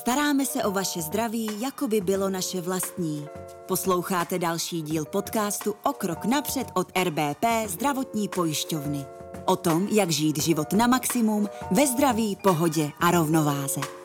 Staráme se o vaše zdraví, jako by bylo naše vlastní. Posloucháte další díl podcastu O krok napřed od RBP Zdravotní pojišťovny. O tom, jak žít život na maximum ve zdraví, pohodě a rovnováze.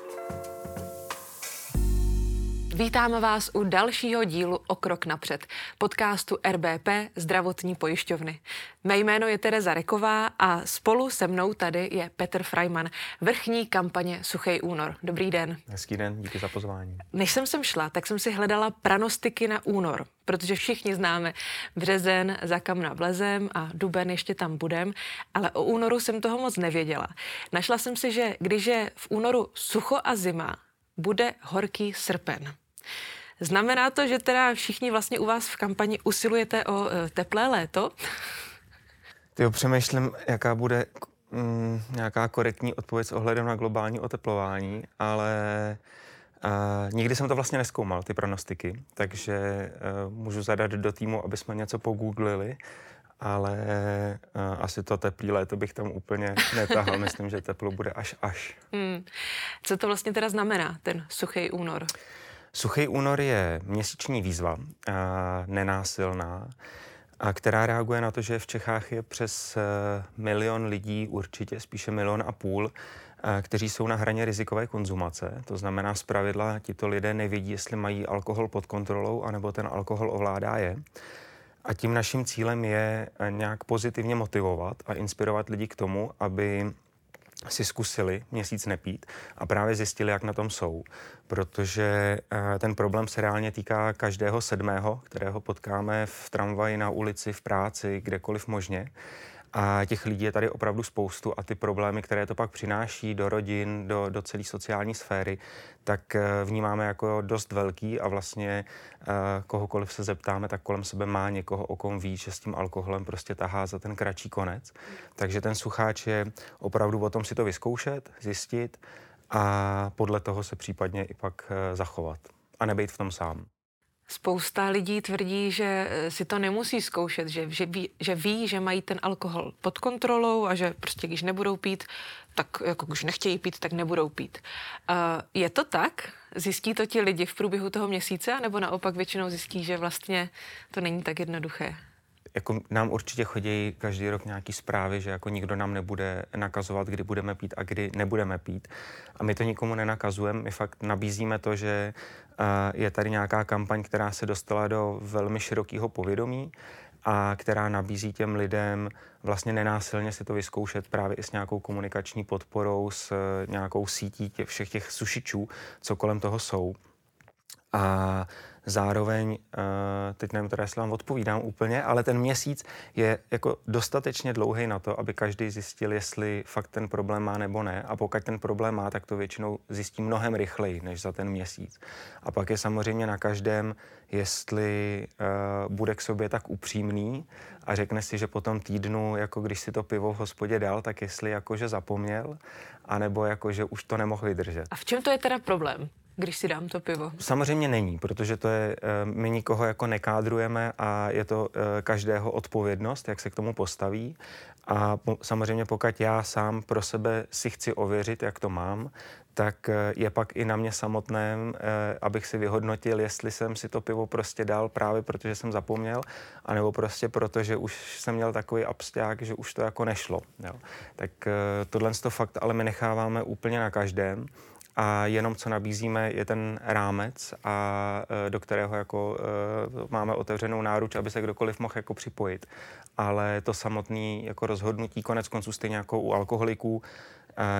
Vítáme vás u dalšího dílu O krok napřed, podcastu RBP Zdravotní pojišťovny. Mé jméno je Tereza Reková a spolu se mnou tady je Petr Freiman, vrchní kampaně Suchý únor. Dobrý den. Hezký den, díky za pozvání. Než jsem sem šla, tak jsem si hledala pranostiky na únor, protože všichni známe březen, za kam vlezem a duben ještě tam budem, ale o únoru jsem toho moc nevěděla. Našla jsem si, že když je v únoru sucho a zima, bude horký srpen. Znamená to, že teda všichni vlastně u vás v kampani usilujete o e, teplé léto? Ty přemýšlím, jaká bude mm, nějaká korektní odpověď s ohledem na globální oteplování, ale uh, nikdy jsem to vlastně neskoumal, ty pronostiky, takže uh, můžu zadat do týmu, aby jsme něco pogooglili, ale uh, asi to teplý léto bych tam úplně netahal. Myslím, že teplo bude až až. Hmm. Co to vlastně teda znamená, ten suchý únor? Suchý únor je měsíční výzva, nenásilná, a která reaguje na to, že v Čechách je přes e, milion lidí, určitě spíše milion a půl, e, kteří jsou na hraně rizikové konzumace. To znamená, z pravidla tito lidé nevědí, jestli mají alkohol pod kontrolou, anebo ten alkohol ovládá je. A tím naším cílem je nějak pozitivně motivovat a inspirovat lidi k tomu, aby si zkusili měsíc nepít a právě zjistili, jak na tom jsou. Protože eh, ten problém se reálně týká každého sedmého, kterého potkáme v tramvaji, na ulici, v práci, kdekoliv možně. A těch lidí je tady opravdu spoustu a ty problémy, které to pak přináší do rodin, do, do celé sociální sféry, tak eh, vnímáme jako dost velký a vlastně eh, kohokoliv se zeptáme, tak kolem sebe má někoho, o kom ví, že s tím alkoholem prostě tahá za ten kratší konec. Takže ten sucháč je opravdu o tom si to vyzkoušet, zjistit a podle toho se případně i pak eh, zachovat a nebejt v tom sám. Spousta lidí tvrdí, že eh, si to nemusí zkoušet, že, že, ví, že ví, že mají ten alkohol pod kontrolou a že prostě když nebudou pít, tak jako když nechtějí pít, tak nebudou pít. Uh, je to tak? Zjistí to ti lidi v průběhu toho měsíce, nebo naopak většinou zjistí, že vlastně to není tak jednoduché? Jako nám určitě chodí každý rok nějaký zprávy, že jako nikdo nám nebude nakazovat, kdy budeme pít a kdy nebudeme pít. A my to nikomu nenakazujeme, my fakt nabízíme to, že uh, je tady nějaká kampaň, která se dostala do velmi širokého povědomí a která nabízí těm lidem vlastně nenásilně si to vyzkoušet právě i s nějakou komunikační podporou, s uh, nějakou sítí těch, všech těch sušičů, co kolem toho jsou. A Zároveň, eh, teď nevím jestli vám odpovídám úplně, ale ten měsíc je jako dostatečně dlouhý na to, aby každý zjistil, jestli fakt ten problém má nebo ne. A pokud ten problém má, tak to většinou zjistí mnohem rychleji než za ten měsíc. A pak je samozřejmě na každém, jestli uh, bude k sobě tak upřímný a řekne si, že po tom týdnu, jako když si to pivo v hospodě dal, tak jestli jakože zapomněl, anebo jakože už to nemohl vydržet. A v čem to je teda problém? Když si dám to pivo? Samozřejmě není, protože to je, eh, my nikoho jako nekádrujeme a je to eh, každého odpovědnost, jak se k tomu postaví. A samozřejmě pokud já sám pro sebe si chci ověřit, jak to mám, tak eh, je pak i na mě samotném, abych si vyhodnotil, jestli jsem si to pivo prostě dal právě protože jsem zapomněl, anebo prostě proto, že už jsem měl takový absták, že už to jako nešlo. Jo. Tak tohle to fakt ale my necháváme úplně na každém a jenom co nabízíme je ten rámec, a e, do kterého jako e, máme otevřenou náruč, aby se kdokoliv mohl jako připojit. Ale to samotné jako rozhodnutí, konec konců stejně jako u alkoholiků,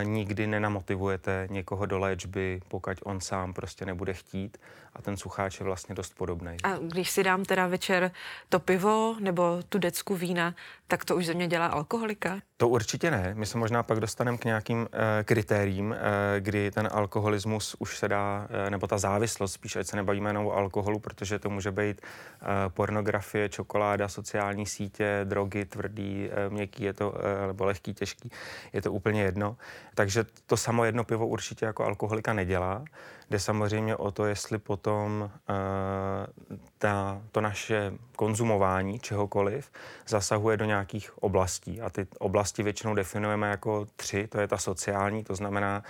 nikdy nenamotivujete někoho do léčby, pokud on sám prostě nebude chtít a ten sucháč je vlastně dost podobný. A když si dám teda večer to pivo nebo tu decku vína, tak to už ze mě dělá alkoholika? To určitě ne. My se možná pak dostaneme k nějakým uh, kritériím, uh, kdy ten alkoholismus už se dá, uh, nebo ta závislost, spíš ať se nebavíme jenom o alkoholu, protože to může být uh, pornografie, čokoláda, sociální sítě, drogy, tvrdý, uh, měkký, je to, uh, nebo lehký, těžký, je to úplně jedno. Takže to samo jedno pivo určitě jako alkoholika nedělá. Jde samozřejmě o to, jestli potom uh, ta, to naše konzumování čehokoliv zasahuje do nějakých oblastí. A ty oblasti většinou definujeme jako tři. To je ta sociální, to znamená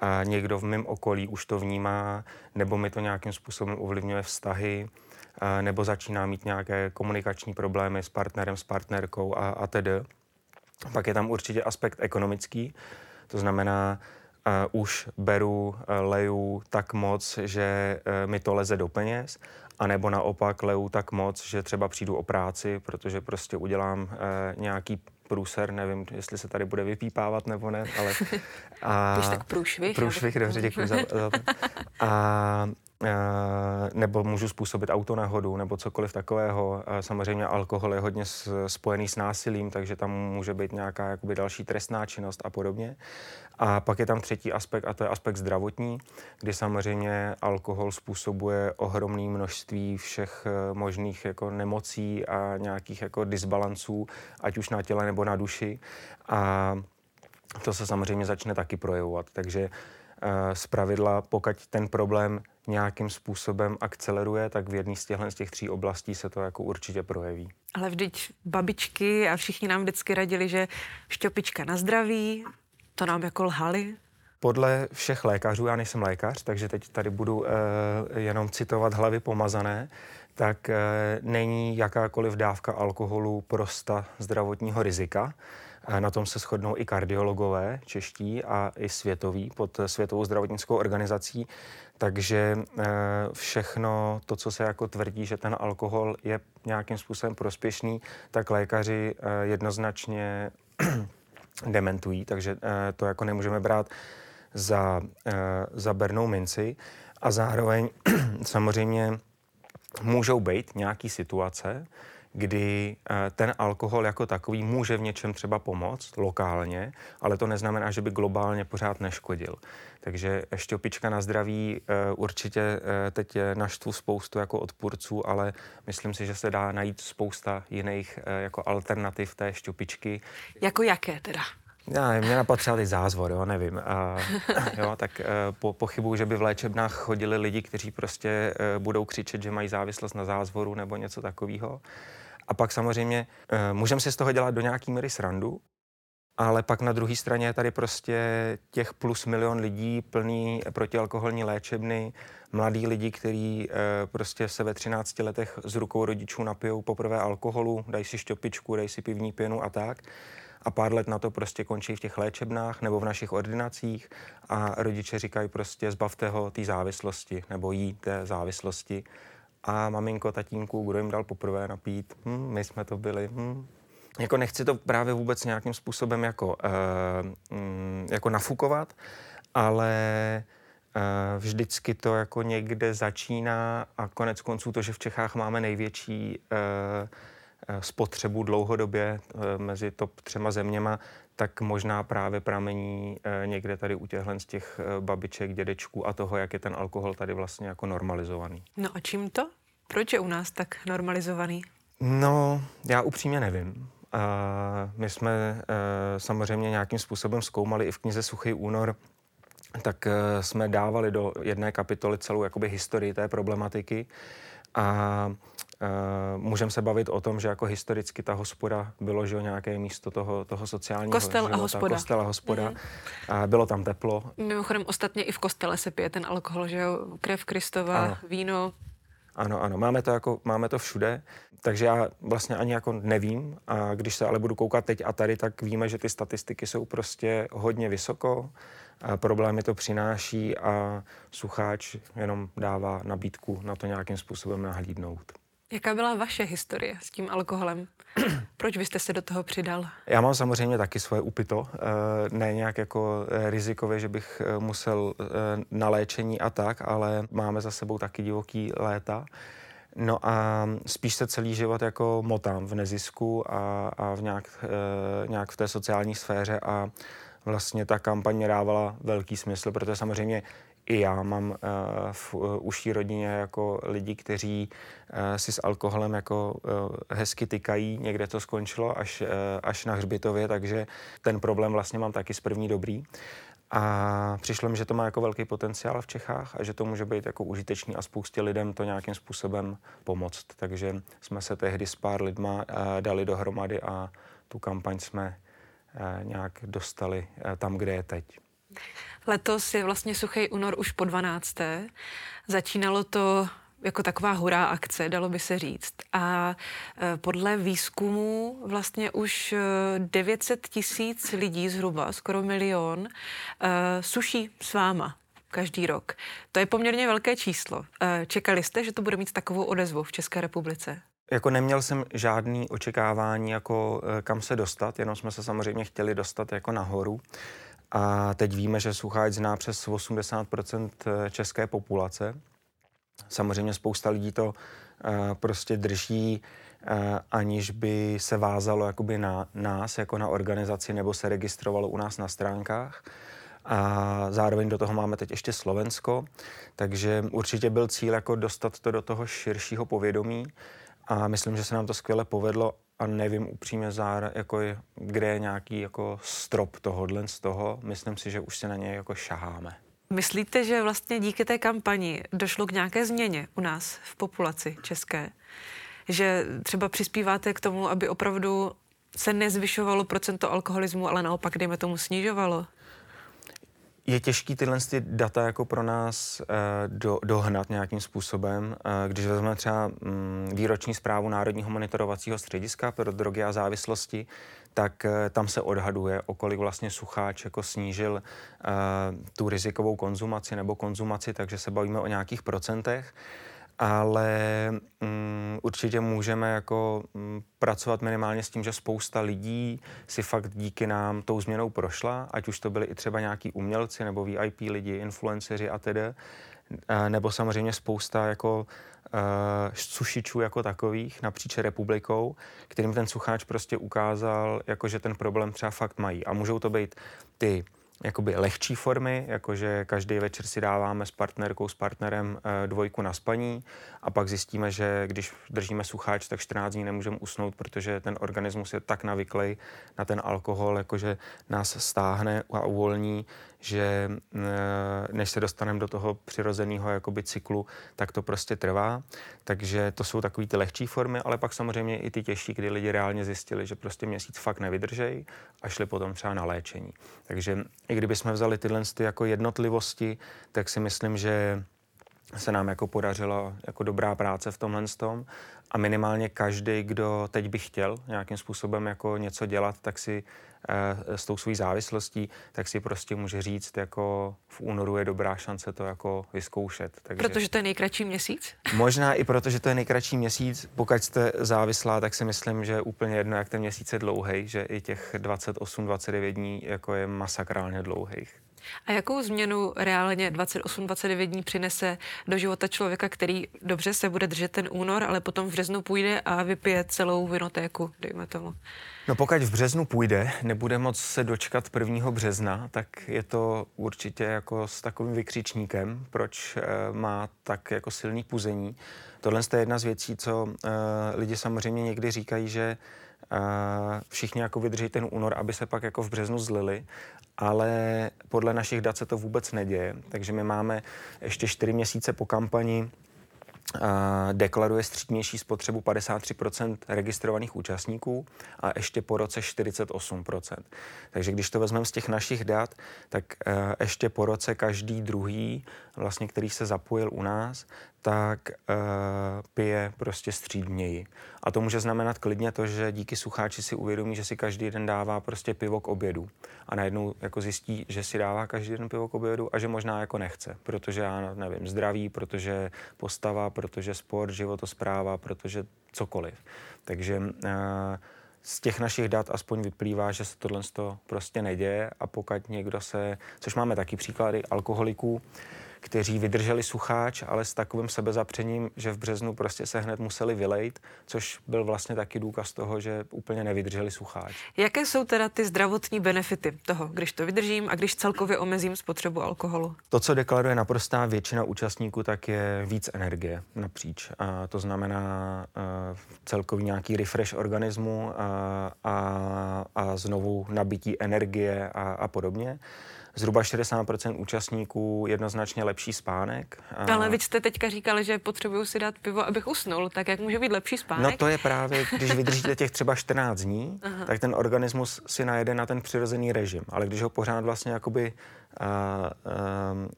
a někdo v mém okolí už to vnímá, nebo mi to nějakým způsobem ovlivňuje vztahy, nebo začíná mít nějaké komunikační problémy s partnerem, s partnerkou a, a tedy. Pak je tam určitě aspekt ekonomický, to znamená, uh, už beru, uh, leju tak moc, že uh, mi to leze do peněz, anebo naopak leju tak moc, že třeba přijdu o práci, protože prostě udělám uh, nějaký průser, nevím, jestli se tady bude vypípávat nebo ne, ale... A, Když tak průšvih. Průšvih, dobře, děkuji za, za to. A nebo můžu způsobit autonehodu nebo cokoliv takového. Samozřejmě alkohol je hodně spojený s násilím, takže tam může být nějaká jakoby další trestná činnost a podobně. A pak je tam třetí aspekt a to je aspekt zdravotní, kdy samozřejmě alkohol způsobuje ohromné množství všech eh, možných jako nemocí a nějakých jako disbalanců, ať už na těle nebo na duši. A to se samozřejmě začne taky projevovat. Takže eh, z pravidla, pokud ten problém nějakým způsobem akceleruje, tak v jedné z těchto z těch tří oblastí se to jako určitě projeví. Ale vždyť babičky a všichni nám vždycky radili, že šťopička na zdraví, to nám jako lhali. Podle všech lékařů, já nejsem lékař, takže teď tady budu uh, jenom citovat hlavy pomazané, tak uh, není jakákoliv dávka alkoholu prosta zdravotního rizika. Na tom se shodnou i kardiologové čeští a i světoví pod Světovou zdravotnickou organizací. Takže eh, všechno to, co se jako tvrdí, že ten alkohol je nějakým způsobem prospěšný, tak lékaři eh, jednoznačně dementují, takže eh, to jako nemůžeme brát za, za bernou minci. A zároveň samozřejmě můžou být nějaké situace, kdy eh, ten alkohol jako takový může v něčem třeba pomoct lokálně, ale to neznamená, že by globálně pořád neškodil. Takže šťopička na zdraví eh, určitě eh, teď naštvu spoustu jako odpůrců, ale myslím si, že se dá najít spousta jiných jako alternativ té šťopičky. Jako jaké teda? Já, mě napatřila ty zázvor, jo, nevím. A, jo, tak po, pochybuju, že by v léčebnách chodili lidi, kteří prostě budou křičet, že mají závislost na zázvoru nebo něco takového. A pak samozřejmě uh, můžeme si z toho dělat do nějaký míry srandu, ale pak na druhé straně je tady prostě těch plus milion lidí plný protialkoholní léčebny, mladí lidi, kteří uh, prostě se ve 13 letech z rukou rodičů napijou poprvé alkoholu, dají si šťopičku, dají si pivní pěnu a tak. A pár let na to prostě končí v těch léčebnách nebo v našich ordinacích a rodiče říkají prostě zbavte ho té závislosti nebo jí té závislosti a maminko, tatínku, kdo jim dal poprvé napít, hm, my jsme to byli, hm. Jako nechci to právě vůbec nějakým způsobem jako, uh, jako nafukovat, ale uh, vždycky to jako někde začíná a konec konců to, že v Čechách máme největší uh, spotřebu dlouhodobě mezi top třema zeměma, tak možná právě pramení někde tady u těchhle z těch babiček, dědečků a toho, jak je ten alkohol tady vlastně jako normalizovaný. No a čím to? Proč je u nás tak normalizovaný? No, já upřímně nevím. Uh, my jsme uh, samozřejmě nějakým způsobem zkoumali i v knize Suchý únor, tak uh, jsme dávali do jedné kapitoly celou jakoby historii té problematiky a Uh, můžeme se bavit o tom, že jako historicky ta hospoda bylo že nějaké místo toho, toho sociálního Kostel života, a hospoda. Kostel a hospoda. Mm. A bylo tam teplo. Mimochodem ostatně i v kostele se pije ten alkohol, že jo? Krev Kristova, ano. víno, ano, ano, máme to, jako, máme to všude, takže já vlastně ani jako nevím a když se ale budu koukat teď a tady, tak víme, že ty statistiky jsou prostě hodně vysoko, a problémy to přináší a sucháč jenom dává nabídku na to nějakým způsobem nahlídnout. Jaká byla vaše historie s tím alkoholem? Proč byste se do toho přidal? Já mám samozřejmě taky svoje upito, eh, ne nějak jako eh, rizikově, že bych eh, musel na léčení a tak, ale máme za sebou taky divoký léta. No a spíš se celý život jako motám v nezisku a, a v nějak, nějak v té sociální sféře a vlastně ta kampaň dávala velký smysl, protože samozřejmě i já mám uh, v uh, uší rodině jako lidi, kteří uh, si s alkoholem jako hezky tykají. Někde to skončilo až, až na hřbitově, takže ten problém vlastně mám taky z první dobrý. A přišlo mi, že to má jako velký potenciál v Čechách a že to může být jako užitečný a spoustě lidem to nějakým způsobem pomoct. Takže jsme se tehdy s pár lidma dali dohromady a tu kampaň jsme nějak dostali tam, kde je teď. Letos je vlastně suchý únor už po 12. Začínalo to jako taková hurá akce, dalo by se říct. A e, podle výzkumu vlastně už 900 e, tisíc lidí zhruba, skoro milion, e, suší s váma každý rok. To je poměrně velké číslo. Čekali jste, že to bude mít takovou odezvu v České republice? Jako neměl jsem žádný očekávání, jako kam se dostat, jenom jsme se samozřejmě chtěli dostat jako nahoru. A teď víme, že sucháč zná přes 80% české populace. Samozřejmě spousta lidí to uh, prostě drží, uh, aniž by se vázalo jakoby na nás, jako na organizaci, nebo se registrovalo u nás na stránkách. A zároveň do toho máme teď ještě Slovensko, takže určitě byl cíl jako dostat to do toho širšího povědomí a myslím, že se nám to skvěle povedlo a nevím upřímně, zára, jako je, kde je nějaký jako strop tohohle z toho. Myslím si, že už se na něj jako šaháme. Myslíte, že vlastně díky té kampani došlo k nějaké změně u nás v populaci české? Že třeba přispíváte k tomu, aby opravdu se nezvyšovalo procento alkoholismu, ale naopak, dejme tomu, snižovalo? Je těžký tyhle ty data jako pro nás uh, do, dohnat nějakým způsobem. Uh, když vezmeme třeba um, výroční zprávu Národního monitorovacího střediska pro drogy a závislosti, tak uh, tam se odhaduje, o kolik vlastně sucháč jako snížil tu rizikovou konzumaci nebo konzumaci, takže se bavíme o nějakých procentech. Ale um, určitě můžeme jako um, pracovat minimálně s tím, že spousta lidí si fakt díky nám tou změnou prošla, ať už to byli i třeba nějaký umělci nebo VIP lidi, influenceři a tedy, uh, nebo samozřejmě spousta jako uh, sušičů jako takových napříč republikou, kterým ten sucháč prostě ukázal, jako že ten problém třeba fakt mají. A můžou to být ty jakoby lehčí formy, jakože každý večer si dáváme s partnerkou, s partnerem e, dvojku na spaní a pak zjistíme, že když držíme sucháč, tak 14 dní nemůžeme usnout, protože ten organismus je tak navyklý na ten alkohol, jakože nás stáhne a uvolní, že e, než se dostaneme do toho přirozeného jakoby cyklu, tak to prostě trvá. Takže to jsou takové ty lehčí formy, ale pak samozřejmě i ty těžší, kdy lidi reálně zjistili, že prostě měsíc fakt nevydržej a šli potom třeba na léčení. Takže i kdyby jsme vzali tyhle ty jako jednotlivosti, tak si myslím, že se nám jako podařila jako dobrá práce v tomhle tom a minimálně každý, kdo teď by chtěl nějakým způsobem jako něco dělat, tak si s tou svou závislostí, tak si prostě může říct, jako v únoru je dobrá šance to jako vyzkoušet. Takže... Protože to je nejkratší měsíc? Možná i proto, že to je nejkratší měsíc. Pokud jste závislá, tak si myslím, že je úplně jedno, jak ten měsíc je dlouhý, že i těch 28-29 dní jako je masakrálně dlouhých. A jakou změnu reálně 28-29 dní přinese do života člověka, který dobře se bude držet ten únor, ale potom v březnu půjde a vypije celou vinotéku, dejme tomu? No pokud v březnu půjde, nebude moc se dočkat 1. března, tak je to určitě jako s takovým vykřičníkem, proč e, má tak jako silný puzení. Tohle je jedna z věcí, co e, lidi samozřejmě někdy říkají, že všichni jako vydrží ten únor, aby se pak jako v březnu zlili, ale podle našich dat se to vůbec neděje. Takže my máme ještě čtyři měsíce po kampani deklaruje střídnější spotřebu 53% registrovaných účastníků a ještě po roce 48%. Takže když to vezmeme z těch našich dat, tak e, ještě po roce každý druhý, vlastně, který se zapojil u nás, tak uh, pije prostě střídněji. A to může znamenat klidně to, že díky sucháči si uvědomí, že si každý den dává prostě pivo k obědu. A najednou jako zjistí, že si dává každý den pivo k obědu a že možná jako nechce, protože já nevím, zdraví, protože postava, protože sport, životospráva, protože cokoliv. Takže uh, z těch našich dat aspoň vyplývá, že se tohle prostě neděje a pokud někdo se, což máme taky příklady alkoholiků, kteří vydrželi sucháč, ale s takovým sebezapřením, že v březnu prostě se hned museli vylejt, což byl vlastně taky důkaz toho, že úplně nevydrželi sucháč. Jaké jsou teda ty zdravotní benefity toho, když to vydržím a když celkově omezím spotřebu alkoholu? To, co deklaruje naprostá většina účastníků, tak je víc energie napříč. A to znamená uh, celkový nějaký refresh organismu a, a, a znovu nabití energie a, a podobně zhruba 60% účastníků jednoznačně lepší spánek. Ale vy jste teďka říkali, že potřebuju si dát pivo, abych usnul, tak jak může být lepší spánek? No to je právě, když vydržíte těch třeba 14 dní, Aha. tak ten organismus si najede na ten přirozený režim, ale když ho pořád vlastně jakoby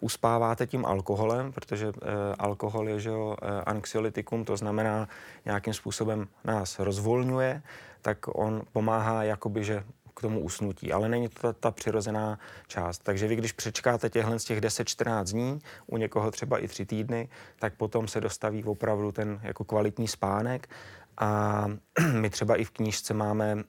uspáváte tím alkoholem, protože uh, alkohol je že jo, anxiolytikum, to znamená nějakým způsobem nás rozvolňuje, tak on pomáhá jakoby, že k tomu usnutí, ale není to ta, ta přirozená část. Takže vy, když přečkáte těchhle z těch 10-14 dní, u někoho třeba i tři týdny, tak potom se dostaví opravdu ten jako kvalitní spánek a my třeba i v knížce máme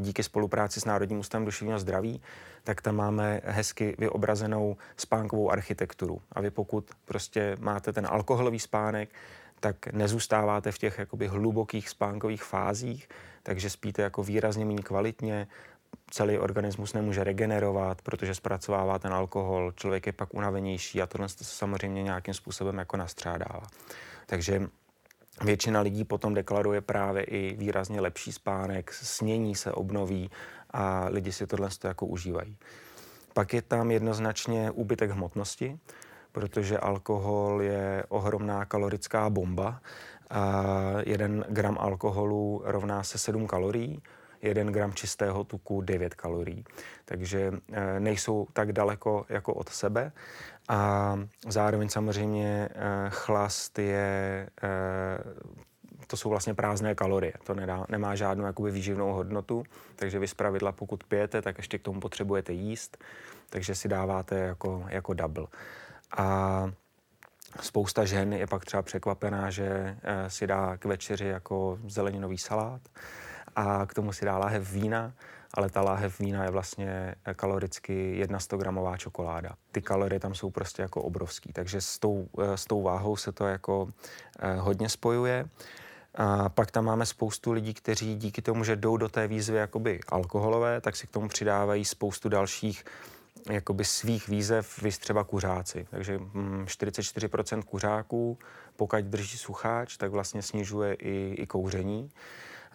díky spolupráci s Národním ústavem duševního zdraví, tak tam máme hezky vyobrazenou spánkovou architekturu. A vy pokud prostě máte ten alkoholový spánek, tak nezůstáváte v těch jakoby hlubokých spánkových fázích, takže spíte jako výrazně méně kvalitně, celý organismus nemůže regenerovat, protože zpracovává ten alkohol, člověk je pak unavenější a tohle se samozřejmě nějakým způsobem jako nastřádává. Takže většina lidí potom deklaruje právě i výrazně lepší spánek, snění se obnoví a lidi si tohle jako užívají. Pak je tam jednoznačně úbytek hmotnosti, protože alkohol je ohromná kalorická bomba. Jeden gram alkoholu rovná se 7 kalorií, jeden gram čistého tuku 9 kalorií. Takže e, nejsou tak daleko jako od sebe. A zároveň samozřejmě e, chlast je e, to jsou vlastně prázdné kalorie. To nedá, nemá žádnou jakoby výživnou hodnotu, takže vy zpravidla pokud pijete, tak ještě k tomu potřebujete jíst, takže si dáváte jako, jako double. A spousta žen je pak třeba překvapená, že eh, si dá k večeři jako zeleninový salát a k tomu si dá láhev vína, ale ta láhev vína je vlastně eh, kaloricky jedna 100 gramová čokoláda. Ty kalorie tam jsou prostě jako obrovský, takže s tou, eh, s tou váhou se to jako hodně spojuje. A pak tam máme spoustu lidí, kteří díky tomu, že jdou do té výzvy jakoby alkoholové, tak si k tomu přidávají spoustu dalších jakoby svých výzev, vy třeba kuřáci. Takže 44% mm, kuřáků, pokud drží sucháč, tak vlastně snižuje i, i kouření,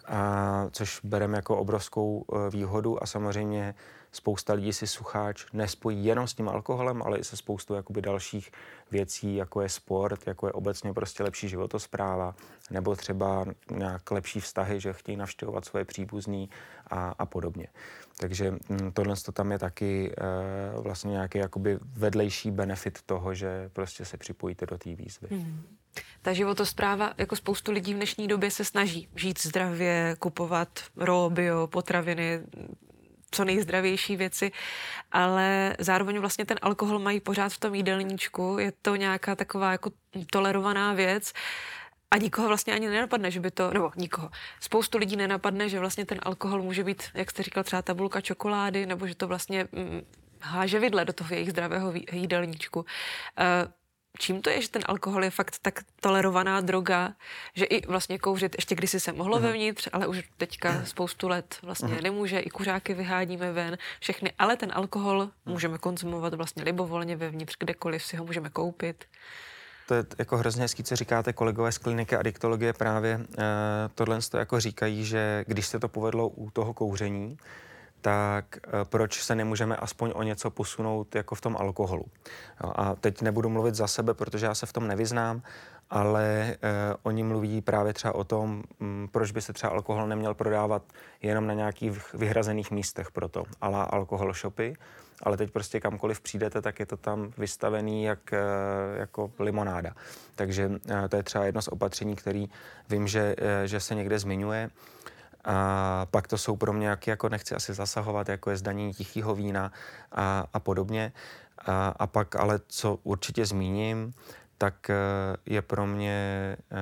a, což bereme jako obrovskou e, výhodu a samozřejmě spousta lidí si sucháč nespojí jenom s tím alkoholem, ale i se spoustou jakoby dalších věcí, jako je sport, jako je obecně prostě lepší životospráva, nebo třeba nějak lepší vztahy, že chtějí navštěvovat svoje příbuzný a, a podobně. Takže mm, tohle to tam je taky e, vlastně nějaký jakoby vedlejší benefit toho, že prostě se připojíte do té výzvy. Hmm. Ta životospráva, jako spoustu lidí v dnešní době se snaží žít zdravě, kupovat raw bio, potraviny, co nejzdravější věci, ale zároveň vlastně ten alkohol mají pořád v tom jídelníčku, je to nějaká taková jako tolerovaná věc a nikoho vlastně ani nenapadne, že by to, nebo nikoho, spoustu lidí nenapadne, že vlastně ten alkohol může být, jak jste říkal, třeba tabulka čokolády, nebo že to vlastně mm, háže vidle do toho jejich zdravého jídelníčku. Uh, čím to je, že ten alkohol je fakt tak tolerovaná droga, že i vlastně kouřit ještě kdysi se mohlo uh-huh. vevnitř, ale už teďka spoustu let vlastně uh-huh. nemůže, i kuřáky vyhádíme ven, všechny, ale ten alkohol uh-huh. můžeme konzumovat vlastně libovolně vevnitř, kdekoliv si ho můžeme koupit. To je jako hrozně hezký, co říkáte kolegové z kliniky adiktologie právě uh, tohle to jako říkají, že když se to povedlo u toho kouření, tak eh, proč se nemůžeme aspoň o něco posunout jako v tom alkoholu. A teď nebudu mluvit za sebe, protože já se v tom nevyznám, ale eh, oni mluví právě třeba o tom, hm, proč by se třeba alkohol neměl prodávat jenom na nějakých vyhrazených místech pro to, ala alkohol shopy, ale teď prostě kamkoliv přijdete, tak je to tam vystavený jak, eh, jako limonáda. Takže eh, to je třeba jedno z opatření, který vím, že, že se někde zmiňuje. A pak to jsou pro mě, jak, jako nechci asi zasahovat, jako je zdanění tichého vína a, a podobně. A, a pak ale, co určitě zmíním, tak eh, je pro mě eh,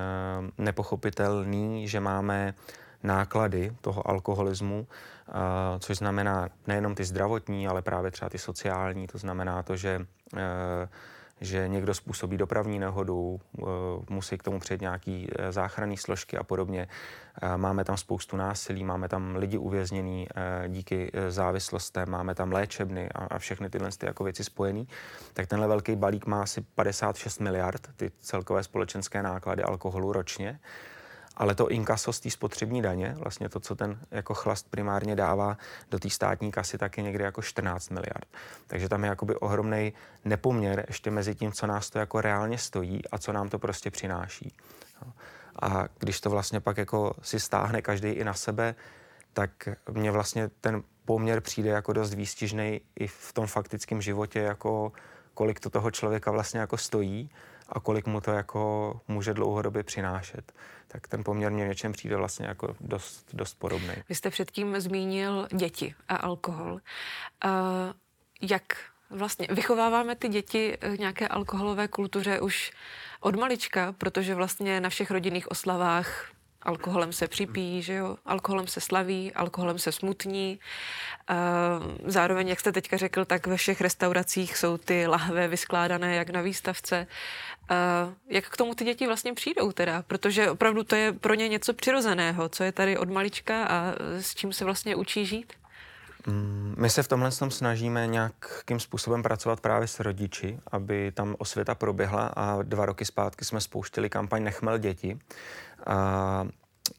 nepochopitelný, že máme náklady toho alkoholismu, eh, což znamená nejenom ty zdravotní, ale právě třeba ty sociální. To znamená to, že že někdo způsobí dopravní nehodu, eh, musí k tomu přijet nějaký eh, záchranné složky a podobně. Eh, máme tam spoustu násilí, máme tam lidi uvězněný díky závislostem, máme tam léčebny a všechny tyhle ty jako věci spojené. Tak tenhle velký balík má asi 56 miliard, ty celkové společenské náklady alkoholu ročně ale to inkaso z té spotřební daně, vlastně to, co ten jako chlast primárně dává do té státní kasy, tak je někdy jako 14 miliard. Takže tam je jakoby ohromný nepoměr ještě mezi tím, co nás to jako reálně stojí a co nám to prostě přináší. A když to vlastně pak jako si stáhne každý i na sebe, tak mně vlastně ten poměr přijde jako dost výstižný i v tom faktickém životě, jako kolik to toho člověka vlastně jako stojí a kolik mu to jako může dlouhodobě přinášet. Tak ten poměr mě něčem přijde vlastně jako dost, dost podobný. Vy jste předtím zmínil děti a alkohol. Uh, jak vlastně vychováváme ty děti nějaké alkoholové kultuře už od malička, protože vlastně na všech rodinných oslavách alkoholem se připíjí, že jo, alkoholem se slaví, alkoholem se smutní. Zároveň, jak jste teďka řekl, tak ve všech restauracích jsou ty lahve vyskládané jak na výstavce. Jak k tomu ty děti vlastně přijdou teda? Protože opravdu to je pro ně něco přirozeného, co je tady od malička a s čím se vlastně učí žít? Mm, my se v tomhle tom snažíme nějakým způsobem pracovat právě s rodiči, aby tam osvěta proběhla a dva roky zpátky jsme spouštili kampaň Nechmel děti,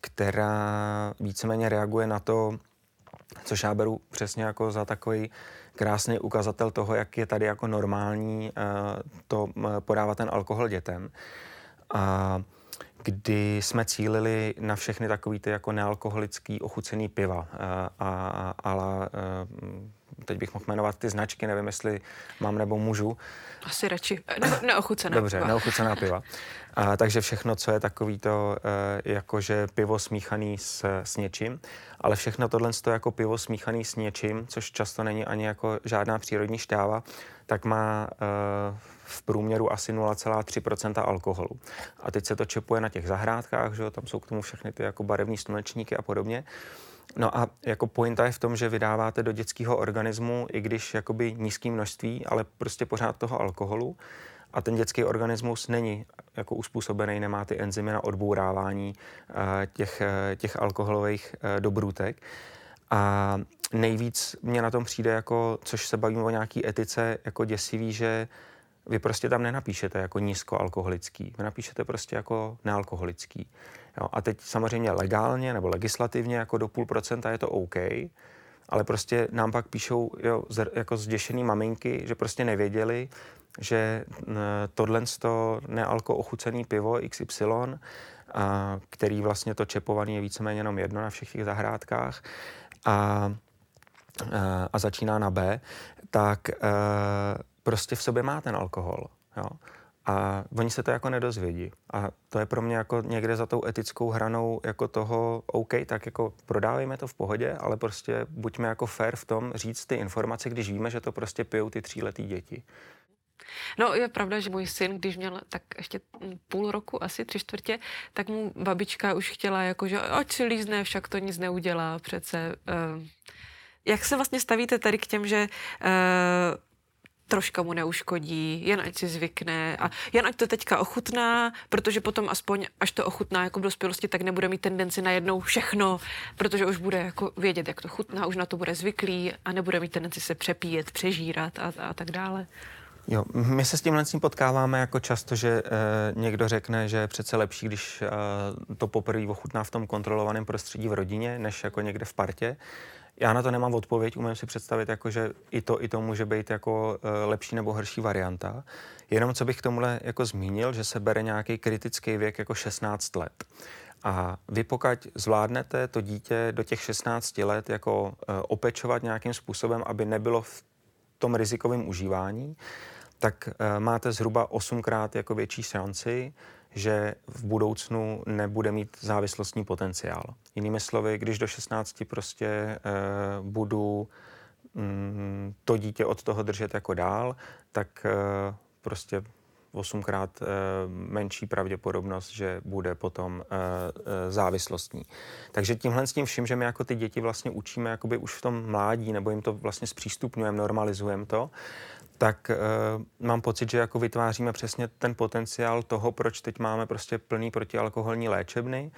která víceméně reaguje na to, což já beru přesně jako za takový krásný ukazatel toho, jak je tady jako normální to podávat ten alkohol dětem. A kdy jsme cílili na všechny takový ty jako nealkoholický ochucený piva. A, a, ale teď bych mohl jmenovat ty značky, nevím, jestli mám nebo můžu. Asi radši. Ne, neochucená Dobře, piva. neochucená piva. A, takže všechno, co je takový to, e, jakože pivo smíchaný s, s něčím, ale všechno tohle je jako pivo smíchaný s něčím, což často není ani jako žádná přírodní šťáva, tak má e, v průměru asi 0,3% alkoholu. A teď se to čepuje na těch zahrádkách, že jo, tam jsou k tomu všechny ty jako barevní slunečníky a podobně. No a jako pointa je v tom, že vydáváte do dětského organismu, i když jakoby nízké množství, ale prostě pořád toho alkoholu. A ten dětský organismus není jako uspůsobený, nemá ty enzymy na odbourávání uh, těch, uh, těch alkoholových uh, dobrůtek. A nejvíc mě na tom přijde, jako, což se bavíme o nějaký etice, jako děsivý, že vy prostě tam nenapíšete jako nízkoalkoholický, vy napíšete prostě jako nealkoholický. Jo, a teď samozřejmě legálně nebo legislativně jako do půl procenta je to OK, ale prostě nám pak píšou jo, z, jako zděšený maminky, že prostě nevěděli, že tohle to nealko ochucený pivo XY, a, který vlastně to čepovaný je víceméně jenom jedno na všech těch zahrádkách a, a, a začíná na B, tak a, prostě v sobě má ten alkohol. Jo? A oni se to jako nedozvědí. A to je pro mě jako někde za tou etickou hranou jako toho, OK, tak jako prodávejme to v pohodě, ale prostě buďme jako fair v tom říct ty informace, když víme, že to prostě pijou ty tříletý děti. No je pravda, že můj syn, když měl tak ještě půl roku, asi tři čtvrtě, tak mu babička už chtěla, jako, že ať si lízne, však to nic neudělá přece. Uh, jak se vlastně stavíte tady k těm, že uh, troška mu neuškodí, jen ať si zvykne a jen ať to teďka ochutná, protože potom aspoň, až to ochutná jako v dospělosti, tak nebude mít tendenci najednou všechno, protože už bude jako vědět, jak to chutná, už na to bude zvyklý a nebude mít tendenci se přepíjet, přežírat a, a tak dále. Jo, my se s tímhle tím potkáváme jako často, že e, někdo řekne, že je přece lepší, když e, to poprvé ochutná v tom kontrolovaném prostředí v rodině, než jako někde v partě. Já na to nemám odpověď, umím si představit, jako, že i to, i to může být jako uh, lepší nebo horší varianta. Jenom co bych k tomuhle jako zmínil, že se bere nějaký kritický věk jako 16 let. A vy pokud zvládnete to dítě do těch 16 let jako uh, opečovat nějakým způsobem, aby nebylo v tom rizikovém užívání, tak uh, máte zhruba 8krát jako větší šanci, že v budoucnu nebude mít závislostní potenciál. Jinými slovy, když do 16 prostě e, budu mm, to dítě od toho držet jako dál, tak e, prostě osmkrát e, menší pravděpodobnost, že bude potom e, e, závislostní. Takže tímhle s tím vším, že my jako ty děti vlastně učíme jakoby už v tom mládí, nebo jim to vlastně zpřístupňujeme, normalizujeme to, tak uh, mám pocit, že jako vytváříme přesně ten potenciál toho, proč teď máme prostě plný protialkoholní léčebny,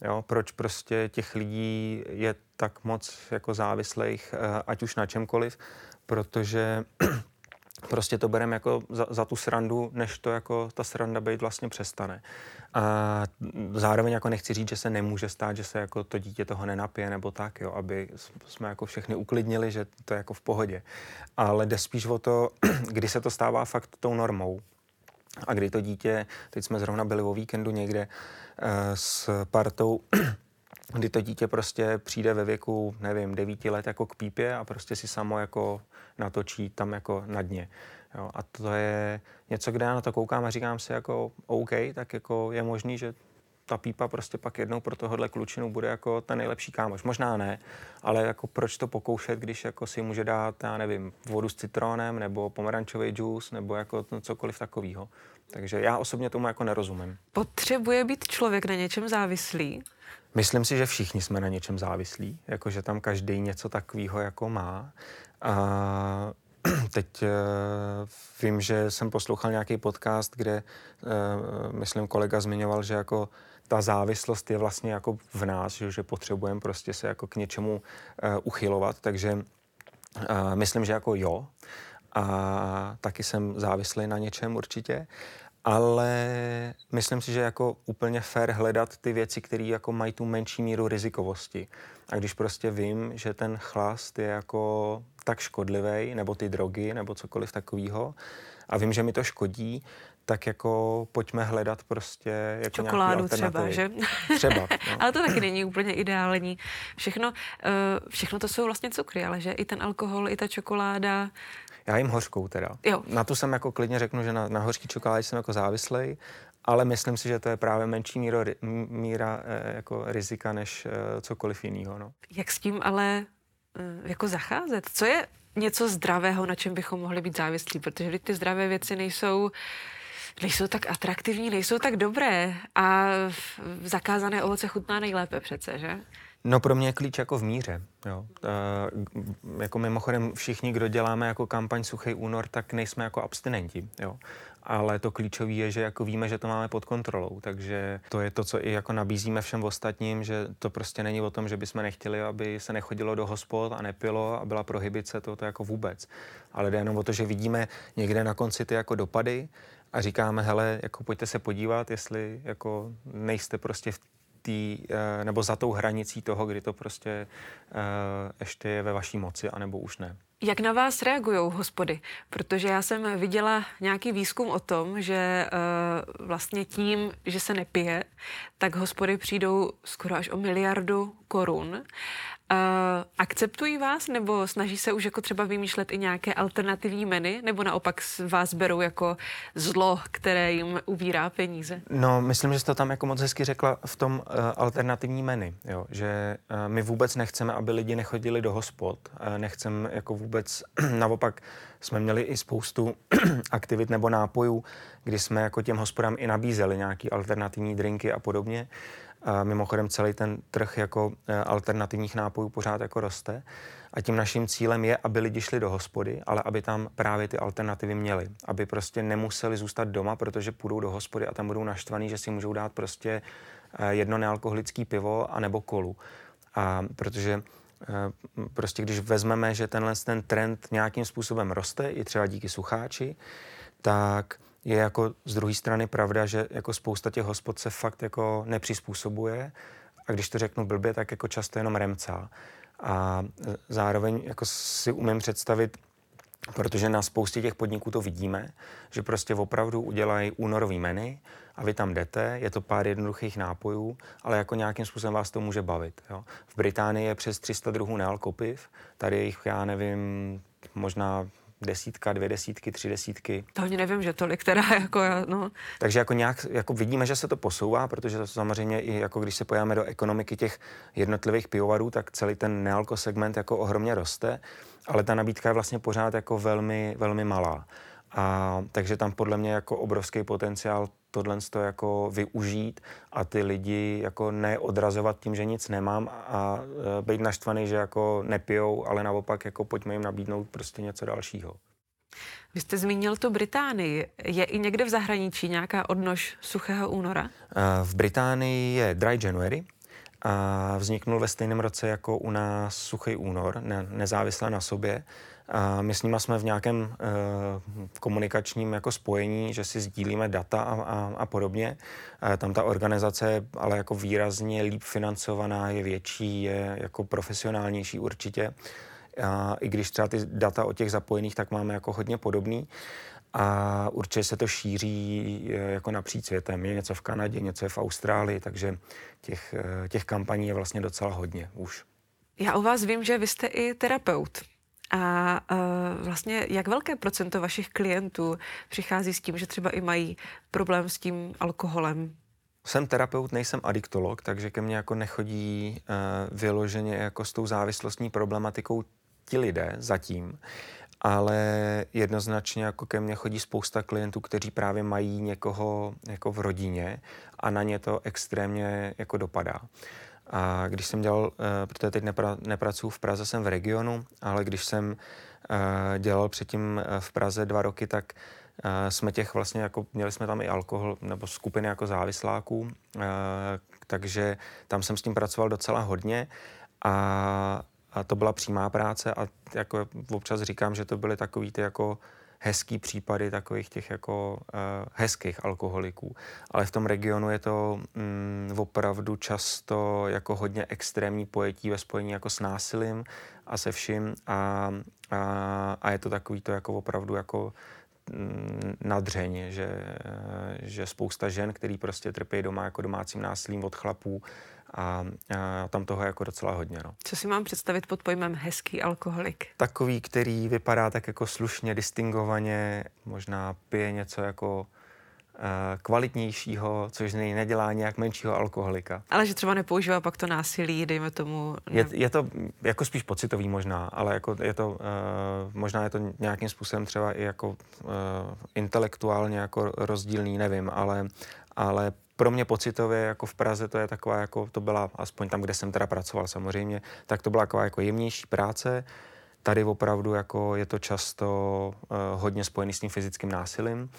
jo, proč prostě těch lidí je tak moc jako závislých, uh, ať už na čemkoliv, protože prostě to bereme jako za, za tu srandu, než to jako ta sranda být vlastně přestane. A zároveň jako nechci říct, že se nemůže stát, že se jako to dítě toho nenapije nebo tak, jo, aby jsme jako všechny uklidnili, že to je jako v pohodě. Ale jde spíš o to, kdy se to stává fakt tou normou. A kdy to dítě, teď jsme zrovna byli o víkendu někde uh, s partou kdy to dítě prostě přijde ve věku, nevím, devíti let jako k pípě a prostě si samo jako natočí tam jako na dně. Jo, a to je něco, kde já na to koukám a říkám si jako OK, tak jako je možný, že ta pípa prostě pak jednou pro tohohle klučinu bude jako ten nejlepší kámoš. Možná ne, ale jako proč to pokoušet, když jako si může dát, já nevím, vodu s citronem nebo pomerančový džus nebo jako cokoliv takového. Takže já osobně tomu jako nerozumím. Potřebuje být člověk na něčem závislý? Myslím si, že všichni jsme na něčem závislí, jakože tam každý něco takového jako má. A teď uh, vím, že jsem poslouchal nějaký podcast, kde, uh, myslím, kolega zmiňoval, že jako ta závislost je vlastně jako v nás, že, potřebujeme prostě se jako k něčemu uh, uchylovat, takže uh, myslím, že jako jo. A taky jsem závislý na něčem určitě ale myslím si, že jako úplně fair hledat ty věci, které jako mají tu menší míru rizikovosti. A když prostě vím, že ten chlast je jako tak škodlivý, nebo ty drogy, nebo cokoliv takového, a vím, že mi to škodí, tak jako pojďme hledat prostě jako Čokoládu třeba, že? Třeba. No. ale to taky není úplně ideální. Všechno, eh, všechno to jsou vlastně cukry, ale že i ten alkohol, i ta čokoláda, já jim hořkou teda. Jo. Na tu jsem jako klidně řeknu, že na, na hořký čokoládě jsem jako závislej, ale myslím si, že to je právě menší míro, míra e, jako rizika než e, cokoliv jiného. No. Jak s tím ale jako zacházet? Co je něco zdravého, na čem bychom mohli být závislí? Protože ty zdravé věci nejsou nejsou tak atraktivní, nejsou tak dobré a zakázané ovoce chutná nejlépe přece, že? No pro mě je klíč jako v míře. Jo. E, jako mimochodem všichni, kdo děláme jako kampaň Suchý únor, tak nejsme jako abstinenti. Jo. Ale to klíčové je, že jako víme, že to máme pod kontrolou. Takže to je to, co i jako nabízíme všem ostatním, že to prostě není o tom, že bychom nechtěli, aby se nechodilo do hospod a nepilo a byla prohybice, to, to jako vůbec. Ale jde jenom o to, že vidíme někde na konci ty jako dopady a říkáme, hele, jako pojďte se podívat, jestli jako nejste prostě v tý, eh, nebo za tou hranicí toho, kdy to prostě eh, ještě je ve vaší moci, anebo už ne. Jak na vás reagují hospody? Protože já jsem viděla nějaký výzkum o tom, že uh, vlastně tím, že se nepije, tak hospody přijdou skoro až o miliardu korun. Akceptují vás nebo snaží se už jako třeba vymýšlet i nějaké alternativní meny nebo naopak vás berou jako zlo, které jim ubírá peníze? No, myslím, že jste to tam jako moc hezky řekla v tom uh, alternativní menu, jo, že uh, my vůbec nechceme, aby lidi nechodili do hospod, uh, nechceme jako vůbec, naopak jsme měli i spoustu aktivit nebo nápojů, kdy jsme jako těm hospodám i nabízeli nějaký alternativní drinky a podobně. A mimochodem celý ten trh jako e, alternativních nápojů pořád jako roste. A tím naším cílem je, aby lidi šli do hospody, ale aby tam právě ty alternativy měli. Aby prostě nemuseli zůstat doma, protože půjdou do hospody a tam budou naštvaný, že si můžou dát prostě e, jedno nealkoholické pivo a nebo kolu. A protože e, prostě když vezmeme, že tenhle ten trend nějakým způsobem roste, i třeba díky sucháči, tak je jako z druhé strany pravda, že jako spousta těch hospod se fakt jako nepřizpůsobuje a když to řeknu blbě, tak jako často jenom remcá. A zároveň jako si umím představit, protože na spoustě těch podniků to vidíme, že prostě opravdu udělají únorový menu a vy tam jdete, je to pár jednoduchých nápojů, ale jako nějakým způsobem vás to může bavit. Jo. V Británii je přes 300 druhů nealkopiv, tady jich, já nevím, možná desítka, dvě desítky, tři desítky. To ani nevím, že tolik teda jako no. Takže jako nějak jako vidíme, že se to posouvá, protože to samozřejmě i jako když se pojáme do ekonomiky těch jednotlivých pivovarů, tak celý ten nealko segment jako ohromně roste, ale ta nabídka je vlastně pořád jako velmi, velmi malá. A takže tam podle mě jako obrovský potenciál tohle to jako využít a ty lidi jako neodrazovat tím, že nic nemám a e, být naštvaný, že jako nepijou, ale naopak jako pojďme jim nabídnout prostě něco dalšího. Vy jste zmínil tu Británii. Je i někde v zahraničí nějaká odnož suchého února? E, v Británii je Dry January, a vzniknul ve stejném roce jako u nás suchý únor, ne, nezávisle na sobě. A my s nimi jsme v nějakém uh, komunikačním jako spojení, že si sdílíme data a, a, a podobně. Uh, tam ta organizace je ale jako výrazně líp financovaná, je větší, je jako profesionálnější určitě. A I když třeba ty data o těch zapojených, tak máme jako hodně podobný. a určitě se to šíří eh, jako napříč světem. Je něco v Kanadě, něco je v Austrálii, takže těch, eh, těch kampaní je vlastně docela hodně už. Já u vás vím, že vy jste i terapeut. A uh, vlastně jak velké procento vašich klientů přichází s tím, že třeba i mají problém s tím alkoholem? Jsem terapeut, nejsem adiktolog, takže ke mně jako nechodí uh, vyloženě jako s tou závislostní problematikou ti lidé zatím, ale jednoznačně jako ke mně chodí spousta klientů, kteří právě mají někoho jako v rodině a na ně to extrémně jako dopadá. A když jsem dělal, eh, protože teď nepra, nepracuji v Praze, jsem v regionu, ale když jsem eh, dělal předtím eh, v Praze dva roky, tak jsme těch vlastně jako, měli jsme tam i alkohol nebo skupiny jako závisláků, takže tam jsem s tím pracoval docela hodně. A, a to byla přímá práce a jako občas říkám, že to byly takový ty jako hezký případy takových těch jako uh, hezkých alkoholiků. Ale v tom regionu je to mm, opravdu často jako hodně extrémní pojetí ve spojení jako s násilím a se vším a, a, a je to takový to jako opravdu jako mm, nadřeň, že, že spousta žen, který prostě trpí doma jako domácím násilím od chlapů, a, a tam toho je jako docela hodně. No. Co si mám představit pod pojmem hezký alkoholik? Takový, který vypadá tak jako slušně, distingovaně, možná pije něco jako eh, kvalitnějšího, což nej nedělá nějak menšího alkoholika. Ale že třeba nepoužívá pak to násilí, dejme tomu... Ne... Je, je to jako spíš pocitový možná, ale jako je to, uh, možná je to nějakým způsobem třeba i jako uh, intelektuálně jako rozdílný, nevím, ale, ale pro mě pocitově jako v Praze to je taková, jako to byla, aspoň tam, kde jsem teda pracoval samozřejmě, tak to byla taková jako jemnější práce. Tady opravdu jako je to často uh, hodně spojený s tím fyzickým násilím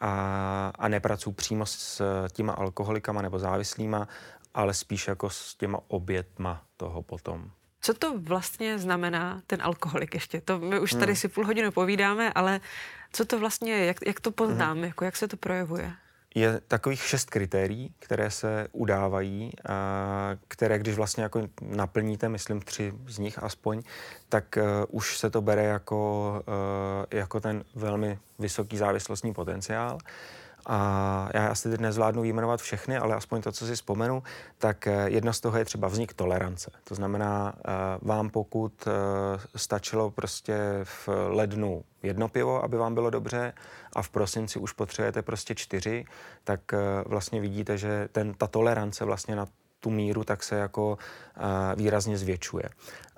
a, a nepracuji přímo s těma alkoholikama nebo závislýma, ale spíš jako s těma obětma toho potom. Co to vlastně znamená ten alkoholik ještě? To my už tady hmm. si půl hodinu povídáme, ale co to vlastně jak, jak to poznám, hmm. jako jak se to projevuje? Je takových šest kritérií, které se udávají, a které když vlastně jako naplníte, myslím tři z nich aspoň, tak uh, už se to bere jako, uh, jako ten velmi vysoký závislostní potenciál. A já asi teď nezvládnu vyjmenovat všechny, ale aspoň to, co si vzpomenu, tak eh, jedno z toho je třeba vznik tolerance. To znamená, vám pokud stačilo prostě v lednu jedno pivo, aby vám bylo dobře a v prosinci už potřebujete prostě čtyři, tak eh, vlastně vidíte, že ten, ta tolerance vlastně na tu míru tak se jako výrazně zvětšuje.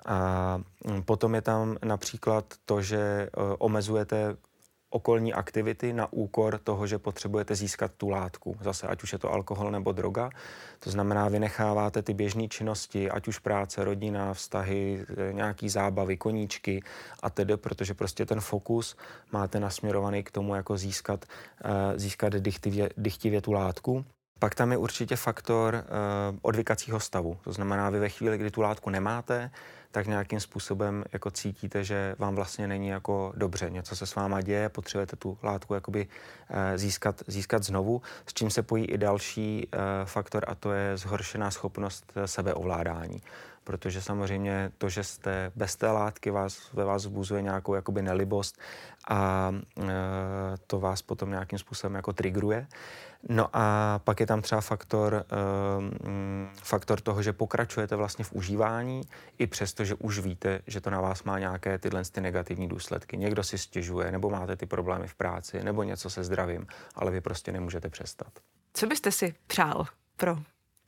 A mm, potom je tam například to, že omezujete okolní aktivity na úkor toho, že potřebujete získat tu látku. Zase, ať už je to alkohol nebo droga. To znamená, vynecháváte ty běžné činnosti, ať už práce, rodina, vztahy, e, nějaký zábavy, koníčky a tedy, protože prostě ten fokus máte nasměrovaný k tomu, jako získat, uh, získat dychtivě, dychtivě tu látku. Pak tam je určitě faktor uh, odvykacího stavu. To znamená, vy ve chvíli, kdy tu látku nemáte, tak nějakým způsobem jako cítíte, že vám vlastně není jako dobře. Něco se s váma děje, potřebujete tu látku jakoby uh, získat, získat znovu, s čím se pojí i další uh, faktor a to je zhoršená schopnost sebeovládání protože samozřejmě to, že jste bez té látky, vás, ve vás vzbuzuje nějakou jakoby nelibost a e, to vás potom nějakým způsobem jako trigruje. No a pak je tam třeba faktor, e, faktor toho, že pokračujete vlastně v užívání, i přesto, že už víte, že to na vás má nějaké tyhle ty negativní důsledky. Někdo si stěžuje, nebo máte ty problémy v práci, nebo něco se zdravím, ale vy prostě nemůžete přestat. Co byste si přál pro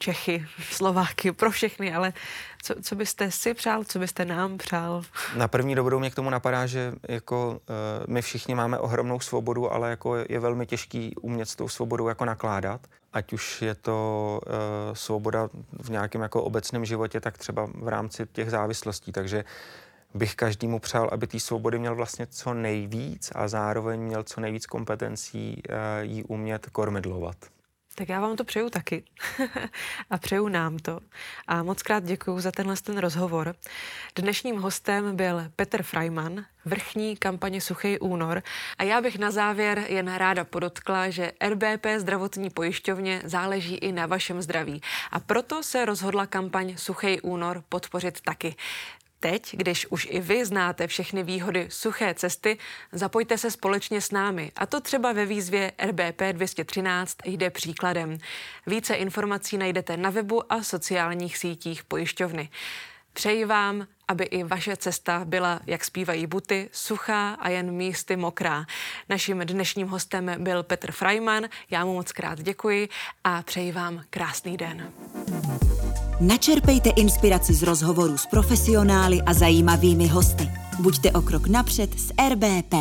Čechy, Slováky, pro všechny, ale co, co byste si přál, co byste nám přál? Na první dobrou mě k tomu napadá, že jako uh, my všichni máme ohromnou svobodu, ale jako je velmi těžký umět s tou svobodou jako nakládat. Ať už je to uh, svoboda v nějakém jako obecném životě, tak třeba v rámci těch závislostí. Takže bych každému přál, aby té svobody měl vlastně co nejvíc a zároveň měl co nejvíc kompetencí uh, jí umět kormidlovat. Tak já vám to přeju taky a přeju nám to. A moc krát děkuji za tenhle ten rozhovor. Dnešním hostem byl Petr Freiman, vrchní kampaně Suchý únor. A já bych na závěr jen ráda podotkla, že RBP zdravotní pojišťovně záleží i na vašem zdraví. A proto se rozhodla kampaň Suchý únor podpořit taky. Teď, když už i vy znáte všechny výhody suché cesty, zapojte se společně s námi. A to třeba ve výzvě RBP 213 jde příkladem. Více informací najdete na webu a sociálních sítích pojišťovny. Přeji vám, aby i vaše cesta byla, jak zpívají buty, suchá a jen místy mokrá. Naším dnešním hostem byl Petr Freiman. Já mu moc krát děkuji a přeji vám krásný den. Načerpejte inspiraci z rozhovorů s profesionály a zajímavými hosty. Buďte o krok napřed s RBP.